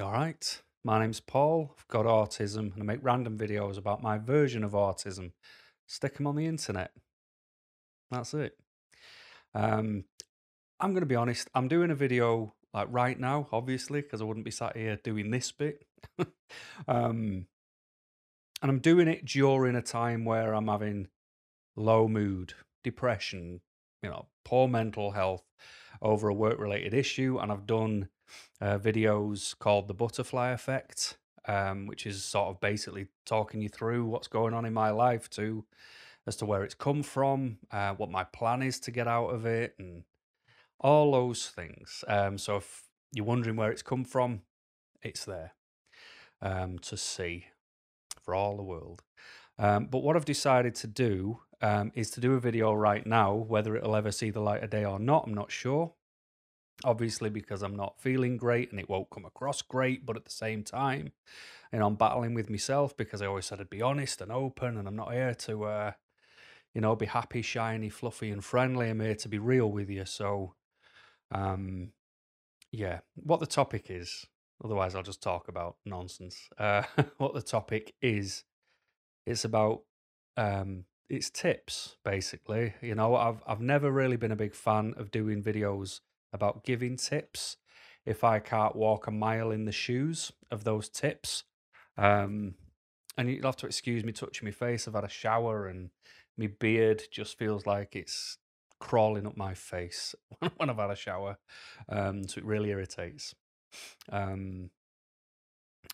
All right? My name's Paul. I've got autism and I make random videos about my version of autism. Stick them on the internet. That's it. Um, I'm going to be honest. I'm doing a video like right now, obviously, because I wouldn't be sat here doing this bit. um, and I'm doing it during a time where I'm having low mood, depression, you know, poor mental health over a work related issue. And I've done uh, videos called The Butterfly Effect, um, which is sort of basically talking you through what's going on in my life too, as to where it's come from, uh, what my plan is to get out of it, and all those things. Um, so if you're wondering where it's come from, it's there um, to see for all the world. Um, but what I've decided to do um, is to do a video right now, whether it'll ever see the light of day or not, I'm not sure. Obviously, because I'm not feeling great and it won't come across great, but at the same time, you know, I'm battling with myself because I always said I'd be honest and open, and I'm not here to, uh, you know, be happy, shiny, fluffy, and friendly. I'm here to be real with you. So, um, yeah, what the topic is, otherwise, I'll just talk about nonsense. Uh, what the topic is, it's about um, it's tips basically. You know, I've I've never really been a big fan of doing videos about giving tips if I can't walk a mile in the shoes of those tips. Um, and you'll have to excuse me touching my face. I've had a shower and my beard just feels like it's crawling up my face when I've had a shower. Um, so it really irritates. Um,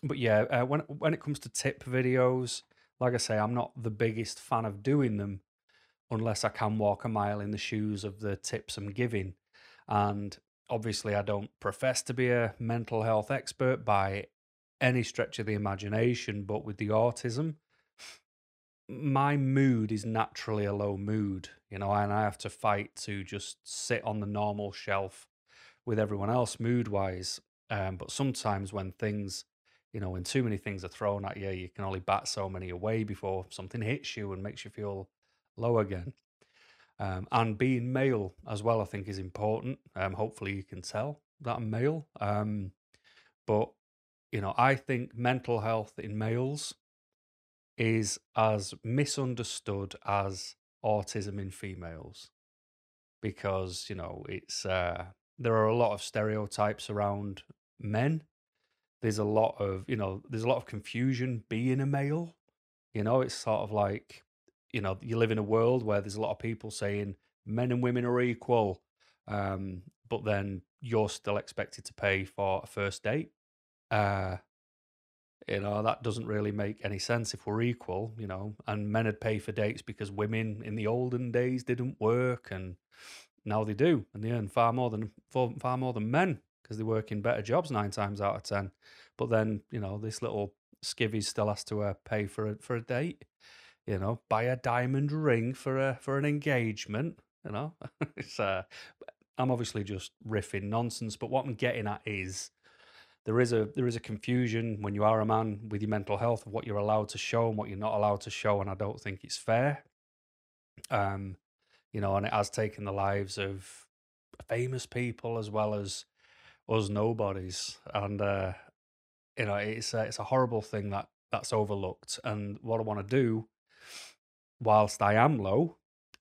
but yeah, uh, when when it comes to tip videos, like I say, I'm not the biggest fan of doing them unless I can walk a mile in the shoes of the tips I'm giving. And obviously, I don't profess to be a mental health expert by any stretch of the imagination, but with the autism, my mood is naturally a low mood, you know, and I have to fight to just sit on the normal shelf with everyone else mood wise. Um, but sometimes when things, you know, when too many things are thrown at you, you can only bat so many away before something hits you and makes you feel low again. Um, and being male as well, I think, is important. Um, hopefully, you can tell that I'm male. Um, but, you know, I think mental health in males is as misunderstood as autism in females because, you know, it's, uh, there are a lot of stereotypes around men. There's a lot of, you know, there's a lot of confusion being a male. You know, it's sort of like you know, you live in a world where there's a lot of people saying men and women are equal, um, but then you're still expected to pay for a first date. Uh, you know, that doesn't really make any sense if we're equal, you know, and men would pay for dates because women in the olden days didn't work and now they do and they earn far more than far more than men because they work in better jobs nine times out of ten. But then, you know, this little skivvy still has to uh, pay for a, for a date you know, buy a diamond ring for a for an engagement. You know, it's uh, I'm obviously just riffing nonsense, but what I'm getting at is there is a there is a confusion when you are a man with your mental health of what you're allowed to show and what you're not allowed to show, and I don't think it's fair. Um, you know, and it has taken the lives of famous people as well as us nobodies, and uh, you know, it's a, it's a horrible thing that that's overlooked. And what I want to do whilst I am low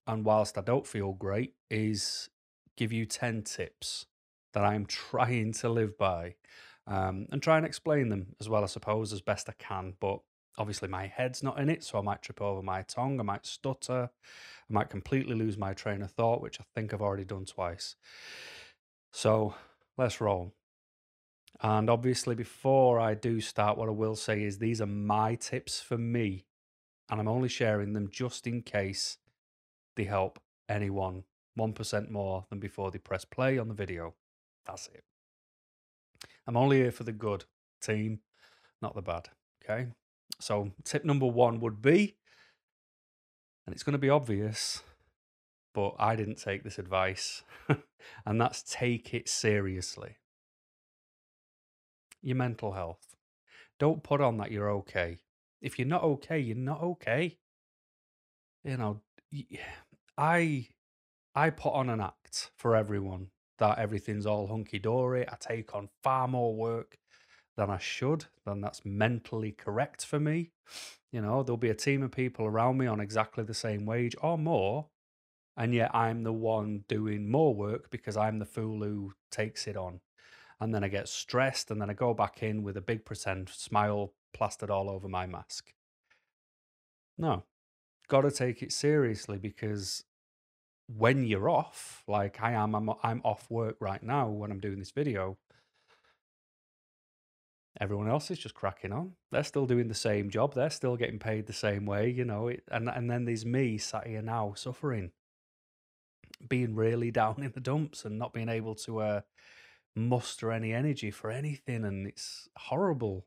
and whilst I don't feel great, is give you 10 tips that I'm trying to live by um, and try and explain them as well, I suppose, as best I can. But obviously, my head's not in it, so I might trip over my tongue, I might stutter, I might completely lose my train of thought, which I think I've already done twice. So let's roll. And obviously, before I do start, what I will say is these are my tips for me and I'm only sharing them just in case they help anyone 1% more than before they press play on the video. That's it. I'm only here for the good team, not the bad. Okay. So, tip number one would be, and it's going to be obvious, but I didn't take this advice, and that's take it seriously. Your mental health. Don't put on that you're okay if you're not okay, you're not okay. You know, I I put on an act for everyone that everything's all hunky dory. I take on far more work than I should, then that's mentally correct for me. You know, there'll be a team of people around me on exactly the same wage or more, and yet I'm the one doing more work because I'm the fool who takes it on. And then I get stressed, and then I go back in with a big pretend smile plastered all over my mask. No, got to take it seriously because when you're off, like I am, I'm, I'm off work right now when I'm doing this video. Everyone else is just cracking on. They're still doing the same job. They're still getting paid the same way, you know. It, and and then there's me sat here now suffering, being really down in the dumps and not being able to uh, muster any energy for anything, and it's horrible.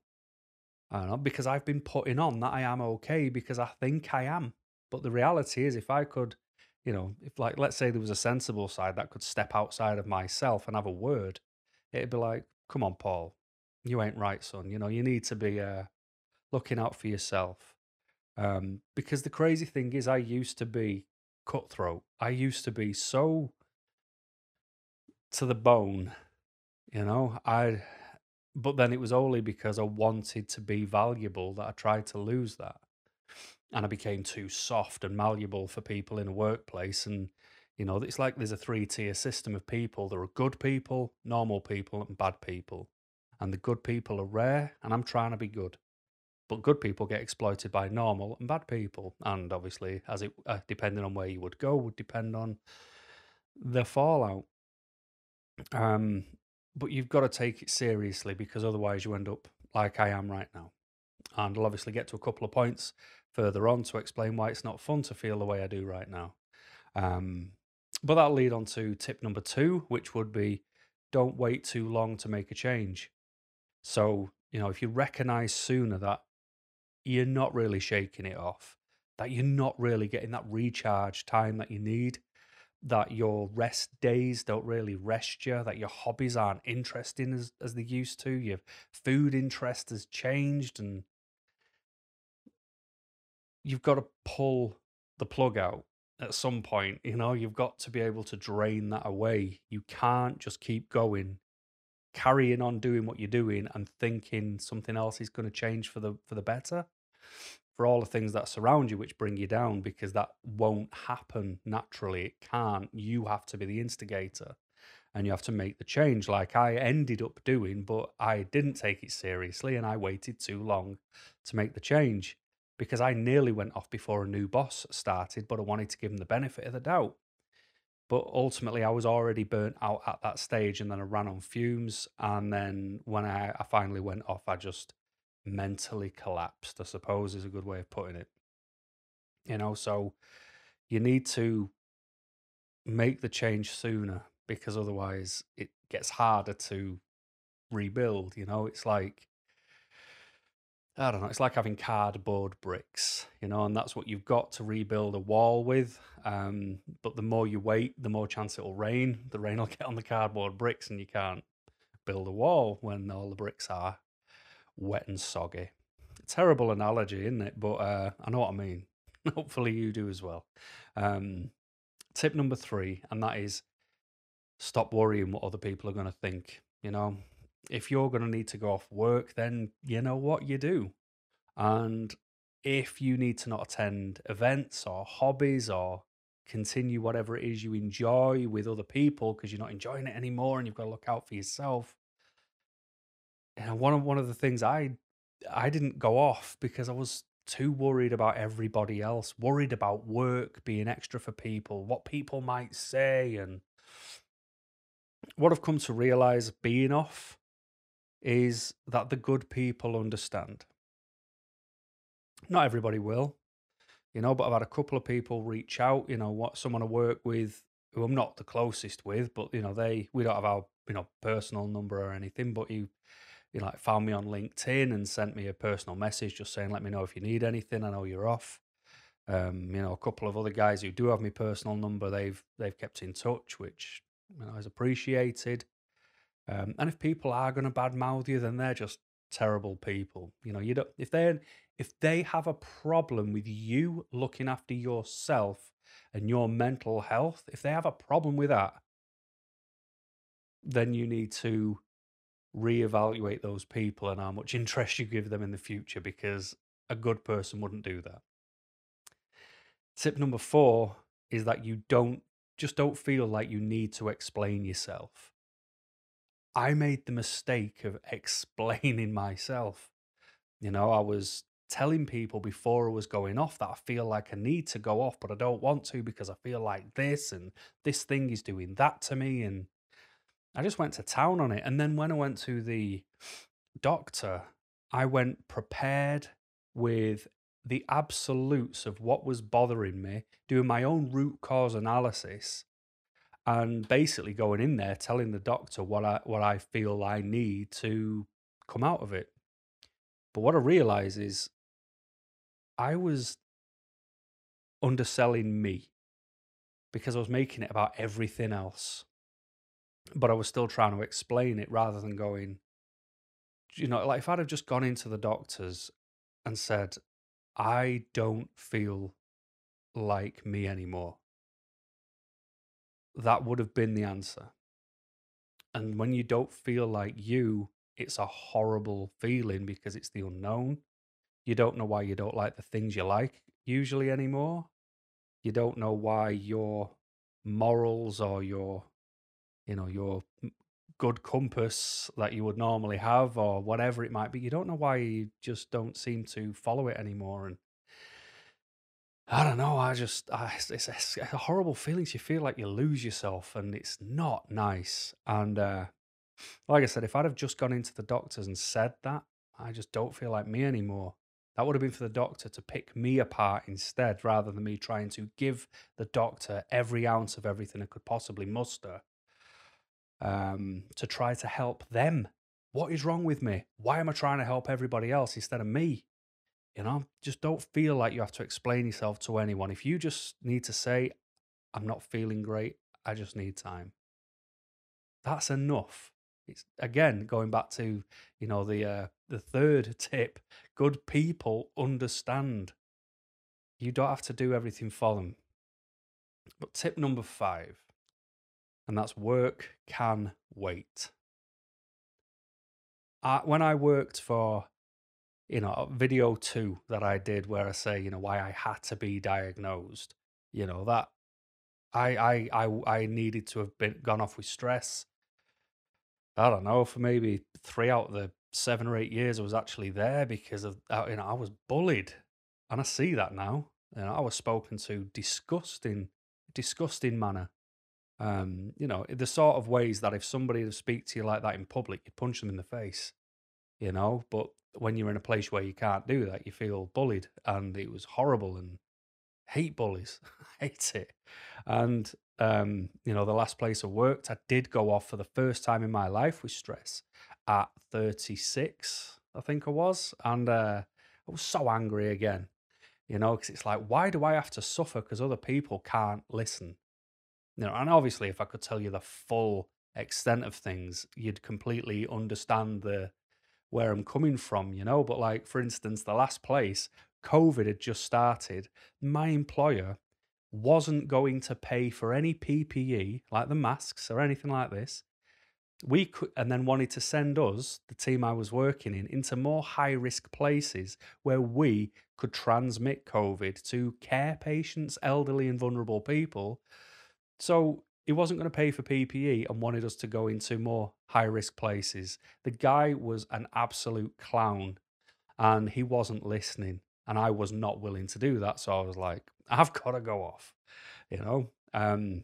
I don't know because I've been putting on that I am okay because I think I am. But the reality is, if I could, you know, if like let's say there was a sensible side that could step outside of myself and have a word, it'd be like, "Come on, Paul, you ain't right, son. You know, you need to be uh, looking out for yourself." Um, because the crazy thing is, I used to be cutthroat. I used to be so to the bone. You know, I but then it was only because I wanted to be valuable that I tried to lose that. And I became too soft and malleable for people in a workplace. And, you know, it's like there's a three tier system of people there are good people, normal people, and bad people. And the good people are rare, and I'm trying to be good. But good people get exploited by normal and bad people. And obviously, as it uh, depending on where you would go, would depend on the fallout. Um, but you've got to take it seriously because otherwise you end up like I am right now. And I'll obviously get to a couple of points further on to explain why it's not fun to feel the way I do right now. Um, but that'll lead on to tip number two, which would be don't wait too long to make a change. So, you know, if you recognize sooner that you're not really shaking it off, that you're not really getting that recharge time that you need, that your rest days don't really rest you, that your hobbies aren't interesting as, as they used to, your food interest has changed, and you've got to pull the plug out at some point. You know, you've got to be able to drain that away. You can't just keep going, carrying on doing what you're doing and thinking something else is going to change for the for the better for all the things that surround you which bring you down because that won't happen naturally. It can't. You have to be the instigator and you have to make the change like i ended up doing but i didn't take it seriously and i waited too long to make the change because i nearly went off before a new boss started but i wanted to give him the benefit of the doubt. But ultimately i was already burnt out at that stage and then i ran on fumes and then when i, I finally went off i just mentally collapsed, I suppose is a good way of putting it. You know, so you need to make the change sooner because otherwise it gets harder to rebuild. You know, it's like, I don't know, it's like having cardboard bricks, you know, and that's what you've got to rebuild a wall with. Um, but the more you wait, the more chance it'll rain. The rain will get on the cardboard bricks and you can't build a wall when all the bricks are wet and soggy. Terrible analogy, isn't it? But uh, I know what I mean. Hopefully, you do as well. Um, tip number three, and that is stop worrying what other people are going to think. You know, if you're going to need to go off work, then you know what you do. And if you need to not attend events or hobbies or continue whatever it is you enjoy with other people because you're not enjoying it anymore and you've got to look out for yourself, and one of one of the things I I didn't go off because I was too worried about everybody else, worried about work being extra for people, what people might say, and what I've come to realize being off is that the good people understand. Not everybody will, you know, but I've had a couple of people reach out, you know, what someone I work with who I'm not the closest with, but you know, they we don't have our you know personal number or anything, but you know, like found me on LinkedIn and sent me a personal message just saying, let me know if you need anything. I know you're off. Um, you know, a couple of other guys who do have my personal number, they've they've kept in touch, which you know is appreciated. Um, and if people are going to badmouth you, then they're just terrible people. You know, you don't if they if they have a problem with you looking after yourself and your mental health, if they have a problem with that, then you need to reevaluate those people and how much interest you give them in the future because a good person wouldn't do that. Tip number four is that you don't just don't feel like you need to explain yourself. I made the mistake of explaining myself. You know, I was telling people before I was going off that I feel like I need to go off, but I don't want to because I feel like this and this thing is doing that to me. And I just went to town on it. And then when I went to the doctor, I went prepared with the absolutes of what was bothering me, doing my own root cause analysis, and basically going in there telling the doctor what I what I feel I need to come out of it. But what I realize is I was underselling me because I was making it about everything else. But I was still trying to explain it rather than going, you know, like if I'd have just gone into the doctors and said, I don't feel like me anymore. That would have been the answer. And when you don't feel like you, it's a horrible feeling because it's the unknown. You don't know why you don't like the things you like usually anymore. You don't know why your morals or your, you know, your good compass that you would normally have or whatever it might be. You don't know why you just don't seem to follow it anymore. And I don't know. I just, I, it's, it's, a horrible feeling. You feel like you lose yourself and it's not nice. And uh, like I said, if I'd have just gone into the doctors and said that, I just don't feel like me anymore. That would have been for the doctor to pick me apart instead, rather than me trying to give the doctor every ounce of everything I could possibly muster um, to try to help them. What is wrong with me? Why am I trying to help everybody else instead of me? You know, just don't feel like you have to explain yourself to anyone. If you just need to say, I'm not feeling great, I just need time. That's enough. It's again going back to, you know, the uh, the third tip, good people understand. You don't have to do everything for them. But tip number 5 and that's work can wait. I, when I worked for, you know, video two that I did where I say, you know, why I had to be diagnosed, you know, that I I I I needed to have been gone off with stress. I don't know for maybe three out of the seven or eight years I was actually there because of uh, you know I was bullied, and I see that now. You know, I was spoken to disgusting, disgusting manner um, you know, the sort of ways that if somebody would speak to you like that in public, you punch them in the face, you know. But when you're in a place where you can't do that, you feel bullied, and it was horrible. And hate bullies, hate it. And um, you know, the last place I worked, I did go off for the first time in my life with stress at 36, I think I was, and uh, I was so angry again. You know, because it's like, why do I have to suffer because other people can't listen? You know, and obviously, if I could tell you the full extent of things, you'd completely understand the where I'm coming from, you know. But like, for instance, the last place, COVID had just started. My employer wasn't going to pay for any PPE, like the masks or anything like this. We could, and then wanted to send us, the team I was working in, into more high risk places where we could transmit COVID to care patients, elderly and vulnerable people so he wasn't going to pay for PPE and wanted us to go into more high risk places. The guy was an absolute clown and he wasn't listening. And I was not willing to do that. So I was like, I've got to go off, you know? Um,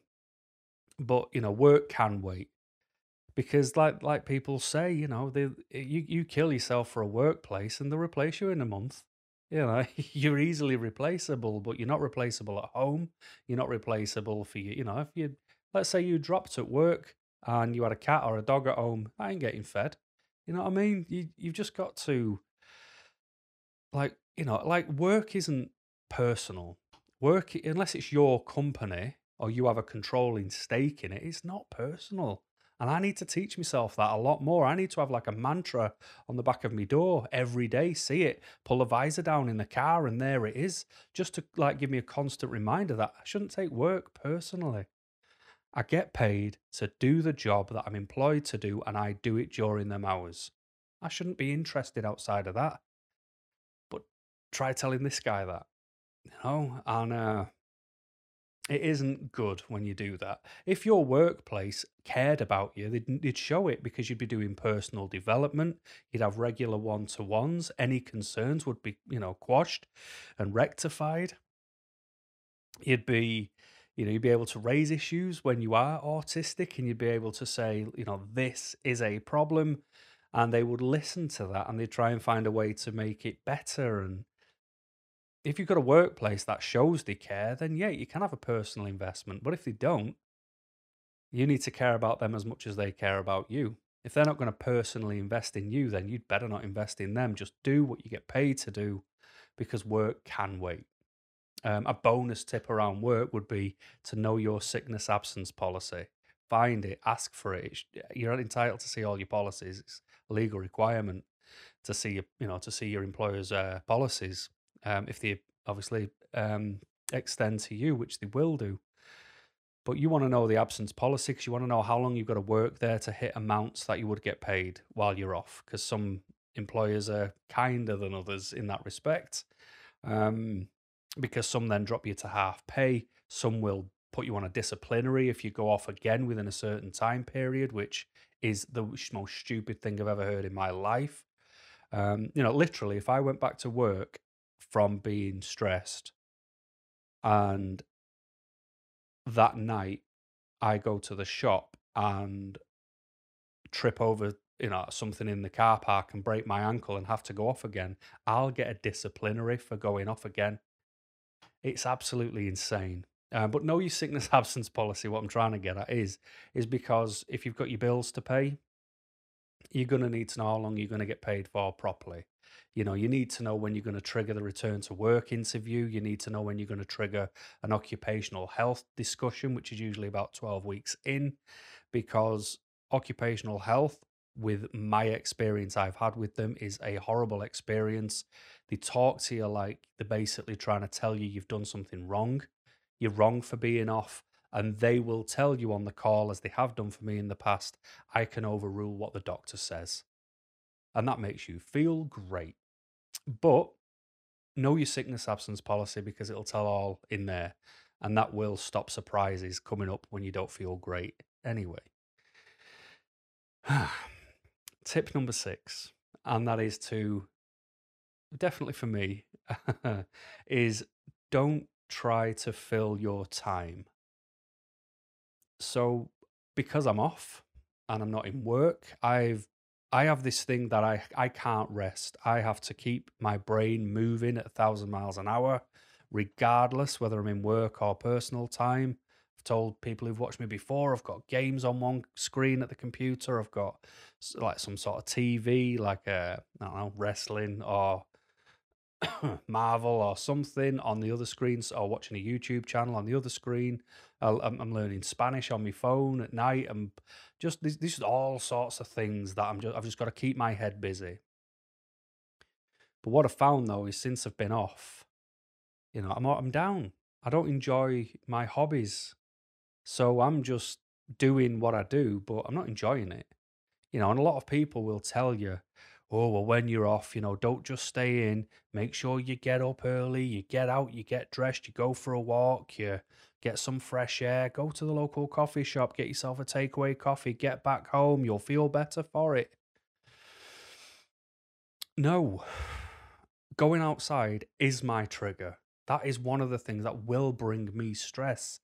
but, you know, work can wait because like like people say, you know, they, you, you kill yourself for a workplace and they'll replace you in a month. You know, you're easily replaceable, but you're not replaceable at home. You're not replaceable for you. You know, if you, let's say you dropped at work and you had a cat or a dog at home, I ain't getting fed. You know what I mean? You, you've just got to, like, you know, like work isn't personal. Work, unless it's your company or you have a controlling stake in it, it's not personal. And I need to teach myself that a lot more. I need to have like a mantra on the back of my door every day, see it, pull the visor down in the car, and there it is, just to like give me a constant reminder that I shouldn't take work personally. I get paid to do the job that I'm employed to do, and I do it during them hours. I shouldn't be interested outside of that. But try telling this guy that, you know, and uh, it isn't good when you do that. If your workplace cared about you, they'd, they'd show it because you'd be doing personal development. You'd have regular one to ones. Any concerns would be, you know, quashed and rectified. You'd be, you know, you'd be able to raise issues when you are autistic and you'd be able to say, you know, this is a problem. And they would listen to that and they'd try and find a way to make it better and if you've got a workplace that shows they care, then yeah, you can have a personal investment. But if they don't, you need to care about them as much as they care about you. If they're not going to personally invest in you, then you'd better not invest in them. Just do what you get paid to do because work can wait. Um, a bonus tip around work would be to know your sickness absence policy. Find it, ask for it. You're not entitled to see all your policies. It's a legal requirement to see your, you know, to see your employer's uh, policies um, if they obviously um, extend to you, which they will do. But you want to know the absence policy because you want to know how long you've got to work there to hit amounts that you would get paid while you're off. Because some employers are kinder than others in that respect. Um, because some then drop you to half pay, some will put you on a disciplinary if you go off again within a certain time period, which is the most stupid thing I've ever heard in my life. Um, you know, literally, if I went back to work from being stressed. And that night, I go to the shop and trip over, you know, something in the car park and break my ankle and have to go off again. I'll get a disciplinary for going off again. It's absolutely insane. Uh, but know your sickness absence policy. What I'm trying to get at is is because if you've got your bills to pay, you're going to need to know how long you're going to get paid for properly. You know, you need to know when you're going to trigger the return to work interview. You need to know when you're going to trigger an occupational health discussion, which is usually about 12 weeks in, because occupational health, with my experience I've had with them, is a horrible experience. They talk to you like they're basically trying to tell you you've done something wrong. You're wrong for being off and they will tell you on the call, as they have done for me in the past, I can overrule what the doctor says. And that makes you feel great. But know your sickness absence policy because it'll tell all in there. And that will stop surprises coming up when you don't feel great anyway. Tip number six, and that is to definitely for me, is don't try to fill your time so because I'm off and I'm not in work, I've I have this thing that I I can't rest. I have to keep my brain moving at a thousand miles an hour, regardless whether I'm in work or personal time. I've told people who've watched me before, I've got games on one screen at the computer. I've got like some sort of TV, like a I don't know wrestling or Marvel or something on the other screen, or watching a YouTube channel on the other screen. I'm, learning Spanish on my phone at night. I'm just these, these are all sorts of things that I'm just I've just got to keep my head busy. But what I've found though is since I've been off, you know, I'm I'm down. I don't enjoy my hobbies, so I'm just doing what I do, but I'm not enjoying it. You know, and a lot of people will tell you, oh, well, when you're off, you know, don't just stay in. Make sure you get up early, you get out, you get dressed, you go for a walk, you get some fresh air, go to the local coffee shop, get yourself a takeaway coffee, get back home, you'll feel better for it. No, going outside is my trigger. That is one of the things that will bring me stress,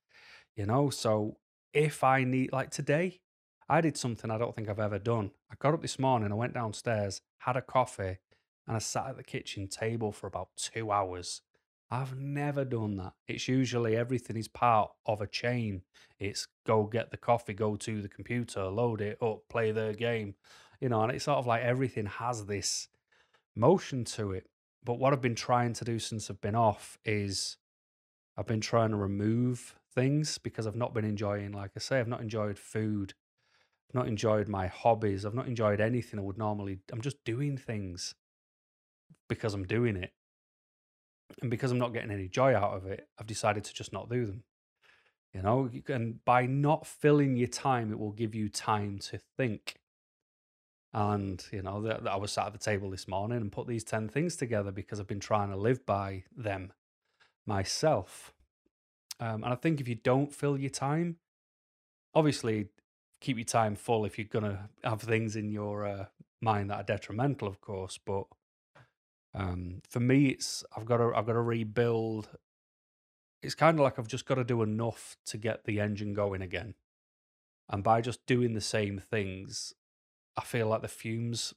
you know. So if I need, like today, I did something I don't think I've ever done. I got up this morning, I went downstairs, had a coffee, and I sat at the kitchen table for about two hours. I've never done that. It's usually everything is part of a chain. It's go get the coffee, go to the computer, load it up, play the game, you know, and it's sort of like everything has this motion to it. But what I've been trying to do since I've been off is I've been trying to remove things because I've not been enjoying, like I say, I've not enjoyed food not enjoyed my hobbies. I've not enjoyed anything I would normally. I'm just doing things because I'm doing it. And because I'm not getting any joy out of it, I've decided to just not do them. You know, and by not filling your time, it will give you time to think. And you know, that I was sat at the table this morning and put these ten things together because I've been trying to live by them myself. Um, and I think if you don't fill your time, obviously keep your time full if you're gonna have things in your uh, mind that are detrimental, of course. But um, for me, it's I've got to I've got to rebuild. It's kind of like I've just got to do enough to get the engine going again, and by just doing the same things, I feel like the fumes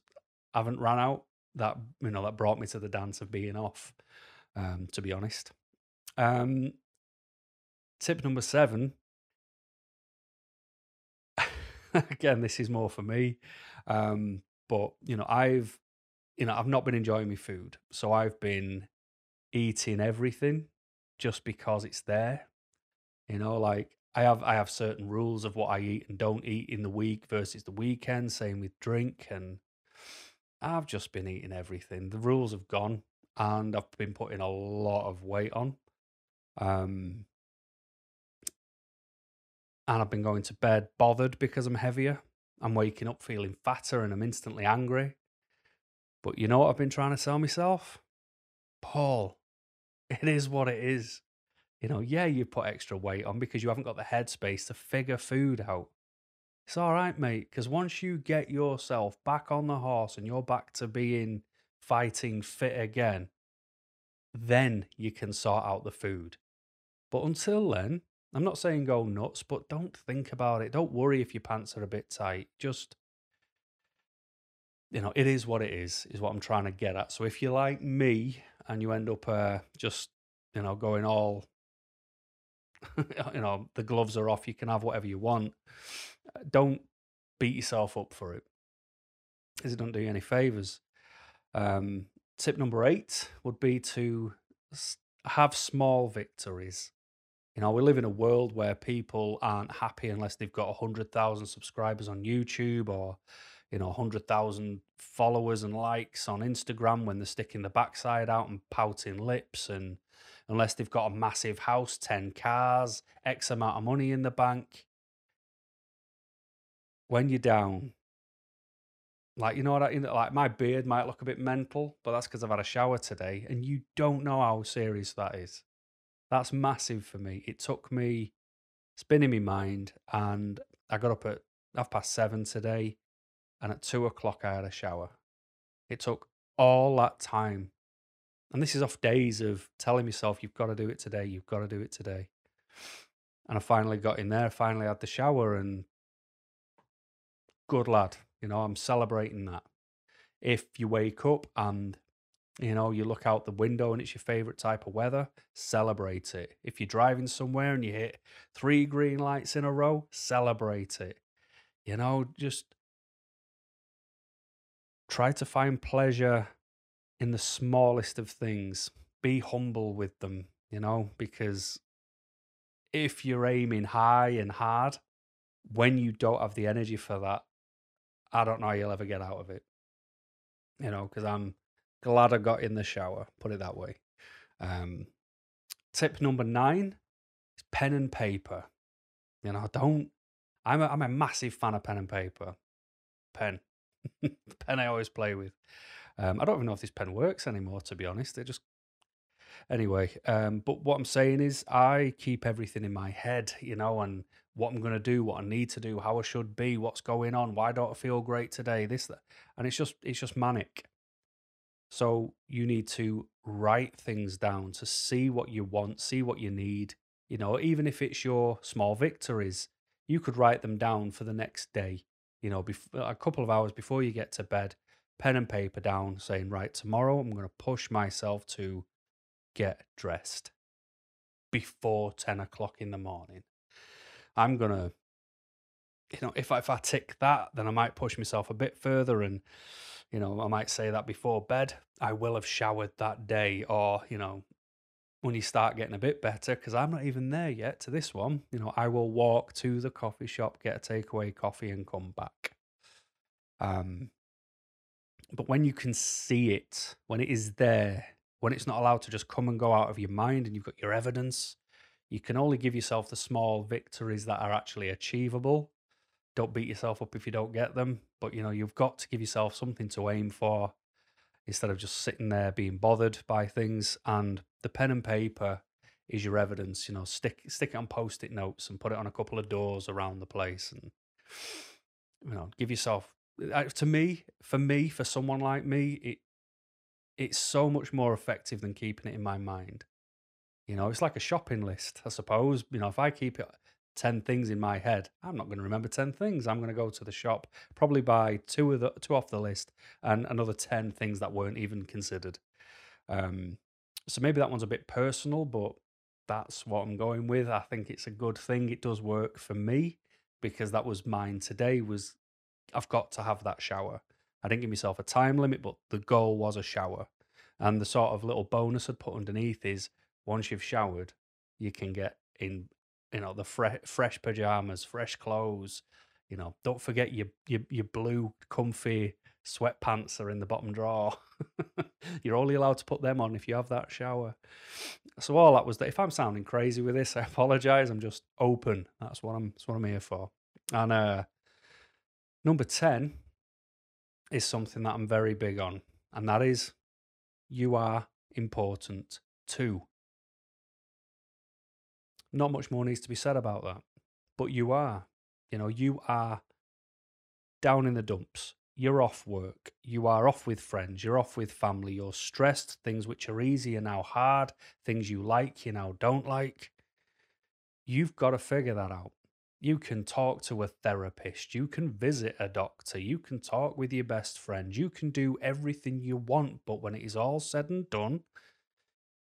haven't run out. That you know that brought me to the dance of being off. Um, to be honest, um, tip number seven. again, this is more for me. Um, but you know, I've you know, I've not been enjoying my food. So I've been eating everything just because it's there. You know, like I have I have certain rules of what I eat and don't eat in the week versus the weekend, same with drink and I've just been eating everything. The rules have gone and I've been putting a lot of weight on. Um and I've been going to bed bothered because I'm heavier. I'm waking up feeling fatter and I'm instantly angry. But you know what I've been trying to tell myself? Paul, it is what it is. You know, yeah, you put extra weight on because you haven't got the headspace to figure food out. It's all right, mate, because once you get yourself back on the horse and you're back to being fighting fit again, then you can sort out the food. But until then, I'm not saying go nuts, but don't think about it. Don't worry if your pants are a bit tight. Just, you know, it is what it is, is what I'm trying to get at. So if you're like me and you end up uh, just, you know, going all, you know, the gloves are off, you can have whatever you want. Don't beat yourself up for it because it don't do you any favors. Um, tip number eight would be to have small victories. You know, we live in a world where people aren't happy unless they've got 100,000 subscribers on YouTube or, you know, 100,000 followers and likes on Instagram when they're sticking the backside out and pouting lips. And unless they've got a massive house, 10 cars, X amount of money in the bank. When you're down, like, you know what I mean? like? My beard might look a bit mental, but that's because I've had a shower today. And you don't know how serious that is. That's massive for me. It took me spinning my mind, and I got up at half past seven today, and at two o'clock I had a shower. It took all that time, and this is off days of telling myself, "You've got to do it today. You've got to do it today." And I finally got in there. Finally had the shower, and good lad. You know, I'm celebrating that. If you wake up and you know, you look out the window and it's your favorite type of weather, celebrate it. If you're driving somewhere and you hit three green lights in a row, celebrate it. You know, just try to find pleasure in the smallest of things. Be humble with them, you know, because if you're aiming high and hard, when you don't have the energy for that, I don't know how you'll ever get out of it. You know, because I'm Glad I got in the shower, put it that way. Um, tip number nine is pen and paper. You know, I don't. I'm a, I'm a massive fan of pen and paper. Pen, pen I always play with. Um, I don't even know if this pen works anymore. To be honest, it just anyway. Um, but what I'm saying is, I keep everything in my head. You know, and what I'm going to do, what I need to do, how I should be, what's going on, why don't I feel great today, this, that, and it's just it's just manic. So you need to write things down to see what you want, see what you need. You know, even if it's your small victories, you could write them down for the next day. You know, a couple of hours before you get to bed, pen and paper down, saying, right, tomorrow I'm going to push myself to get dressed before 10 o'clock in the morning. I'm going to, you know, if I, if I tick that, then I might push myself a bit further and you know, I might say that before bed, I will have showered that day, or, you know, when you start getting a bit better, because I'm not even there yet to this one, you know, I will walk to the coffee shop, get a takeaway coffee, and come back. Um, but when you can see it, when it is there, when it's not allowed to just come and go out of your mind and you've got your evidence, You can only give yourself the small victories that are actually achievable. Don't beat yourself up if you don't get them, but you know, you've got to give yourself something to aim for instead of just sitting there being bothered by things. And the pen and paper is your evidence. You know, stick stick it on post-it notes and put it on a couple of doors around the place, and you know, give yourself. uh, To me, for me, for someone like me, it it's so much more effective than keeping it in my mind. You know, it's like a shopping list, I suppose. You know, if I keep it 10 things in my head, I'm not going to remember 10 things. I'm going to go to the shop, probably buy two of the two off the list and another 10 things that weren't even considered. Um, so maybe that one's a bit personal, but that's what I'm going with. I think it's a good thing. It does work for me because that was mine today was I've got to have that shower. I didn't give myself a time limit, but the goal was a shower. And the sort of little bonus I'd put underneath is once you've showered, you can get in, you know, the fre- fresh pajamas, fresh clothes. You know, don't forget your your, your blue comfy sweatpants are in the bottom drawer. You're only allowed to put them on if you have that shower. So all that was that. If I'm sounding crazy with this, I apologize. I'm just open. That's what I'm. That's what I'm here for. And uh, number ten is something that I'm very big on, and that is you are important too. Not much more needs to be said about that, but you are. You know, you are down in the dumps. You're off work. You are off with friends. You're off with family. You're stressed. Things which are easy are now hard. Things you like, you now don't like. You've got to figure that out. You can talk to a therapist. You can visit a doctor. You can talk with your best friend. You can do everything you want. But when it is all said and done,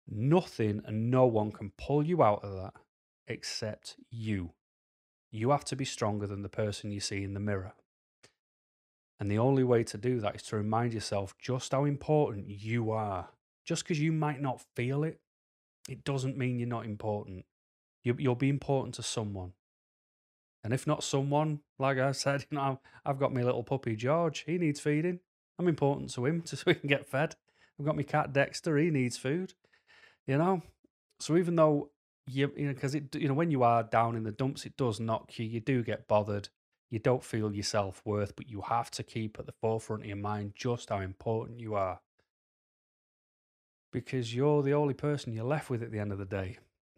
nothing and no one can pull you out of that except you. You have to be stronger than the person you see in the mirror. And the only way to do that is to remind yourself just how important you are. Just because you might not feel it, it doesn't mean you're not important. You, you'll be important to someone. And if not someone, like I said, you know, I've got my little puppy George. He needs feeding. I'm important to him so he can get fed. I've got my cat Dexter. He needs food. You know. So even though you, you know, because it, you know, when you are down in the dumps, it does knock you. You do get bothered. You don't feel your self worth, but you have to keep at the forefront of your mind just how important you are. Because you're the only person you're left with at the end of the day.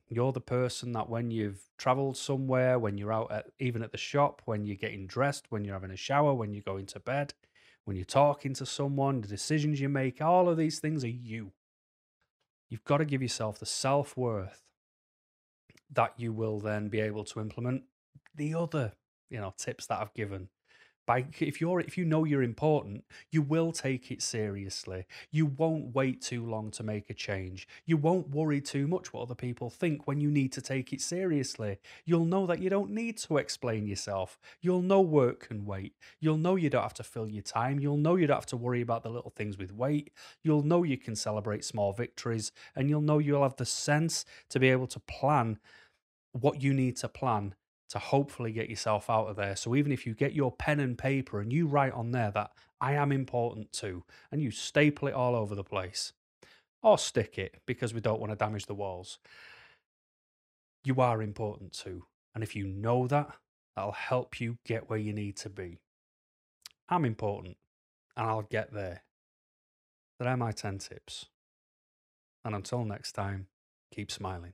You're the person that when you've traveled somewhere, when you're out at even at the shop, when you're getting dressed, when you're having a shower, when you're going to bed, when you're talking to someone, the decisions you make, all of these things are you. You've got to give yourself the self worth that you will then be able to implement. The other, you know, tips that I've given by if you're if you know you're important you will take it seriously. You won't wait too long to make a change. You won't worry too much what other people think when you need to take it seriously. You'll know that you don't need to explain yourself. You'll know work can wait. You'll know you don't have to fill your time. You'll know you don't have to worry about the little things with weight. You'll know you can celebrate small victories and you'll know you'll have the sense to be able to plan what you need to plan to hopefully get yourself out of there. So even if you get your pen and paper and you write on there that I am important too, and you staple it all over the place, or stick it because we don't want to damage the walls, you are important too. And if you know that, that'll help you get where you need to be. I'm important and I'll get there. There are my 10 tips. And until next time, keep smiling.